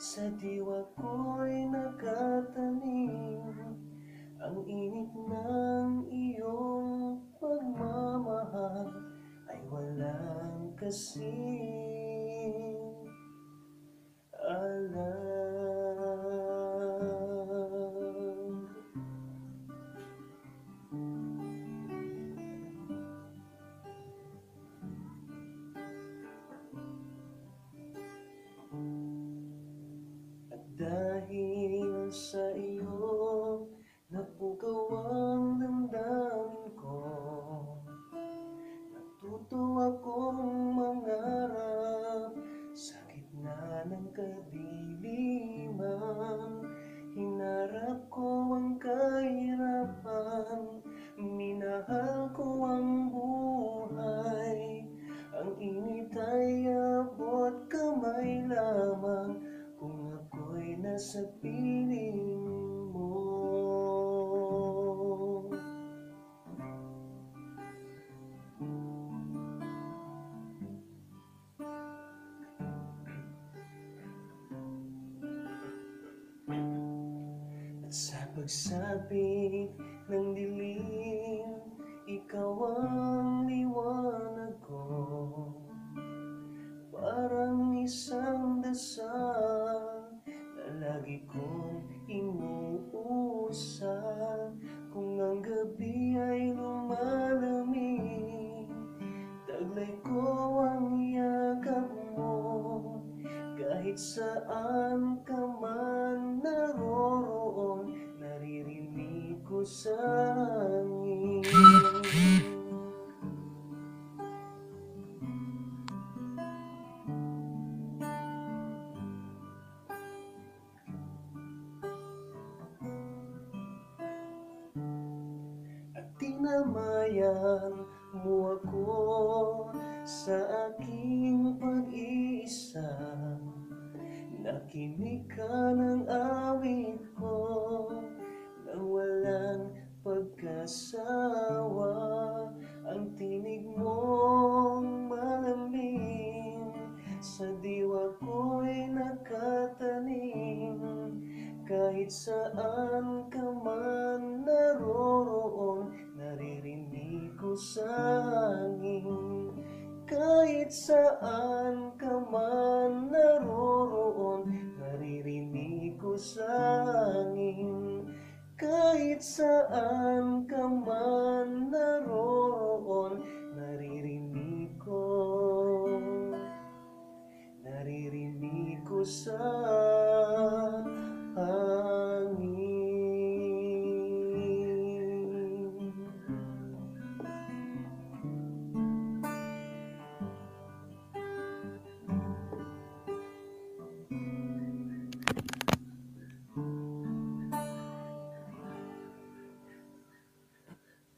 Sa diwa ko'y nakatanim Ang init ng iyong pagmamahal Ay walang kasing abot kamay lamang Kung ako'y nasa piling mo. At sa pagsapit ng dilim Ikaw ang Parang isang dasal Na lagi kong inuusal Kung ang gabi ay lumalamig Taglay ko ang yakap mo. Kahit saan ka man naroroon Naririnig ko sa hangin At tinamayan mo ako sa aking pag-iisa Nakinig ka ng awit ko Nang walang pagkasawa. Ang tinig mong malamig Sa diwa ko'y nakatanim. Kahit saan ka man minsan Kahit saan ka man naroroon Naririnig ko sangin Kahit saan ka man naroroon Naririnig ko Naririnig ko sangin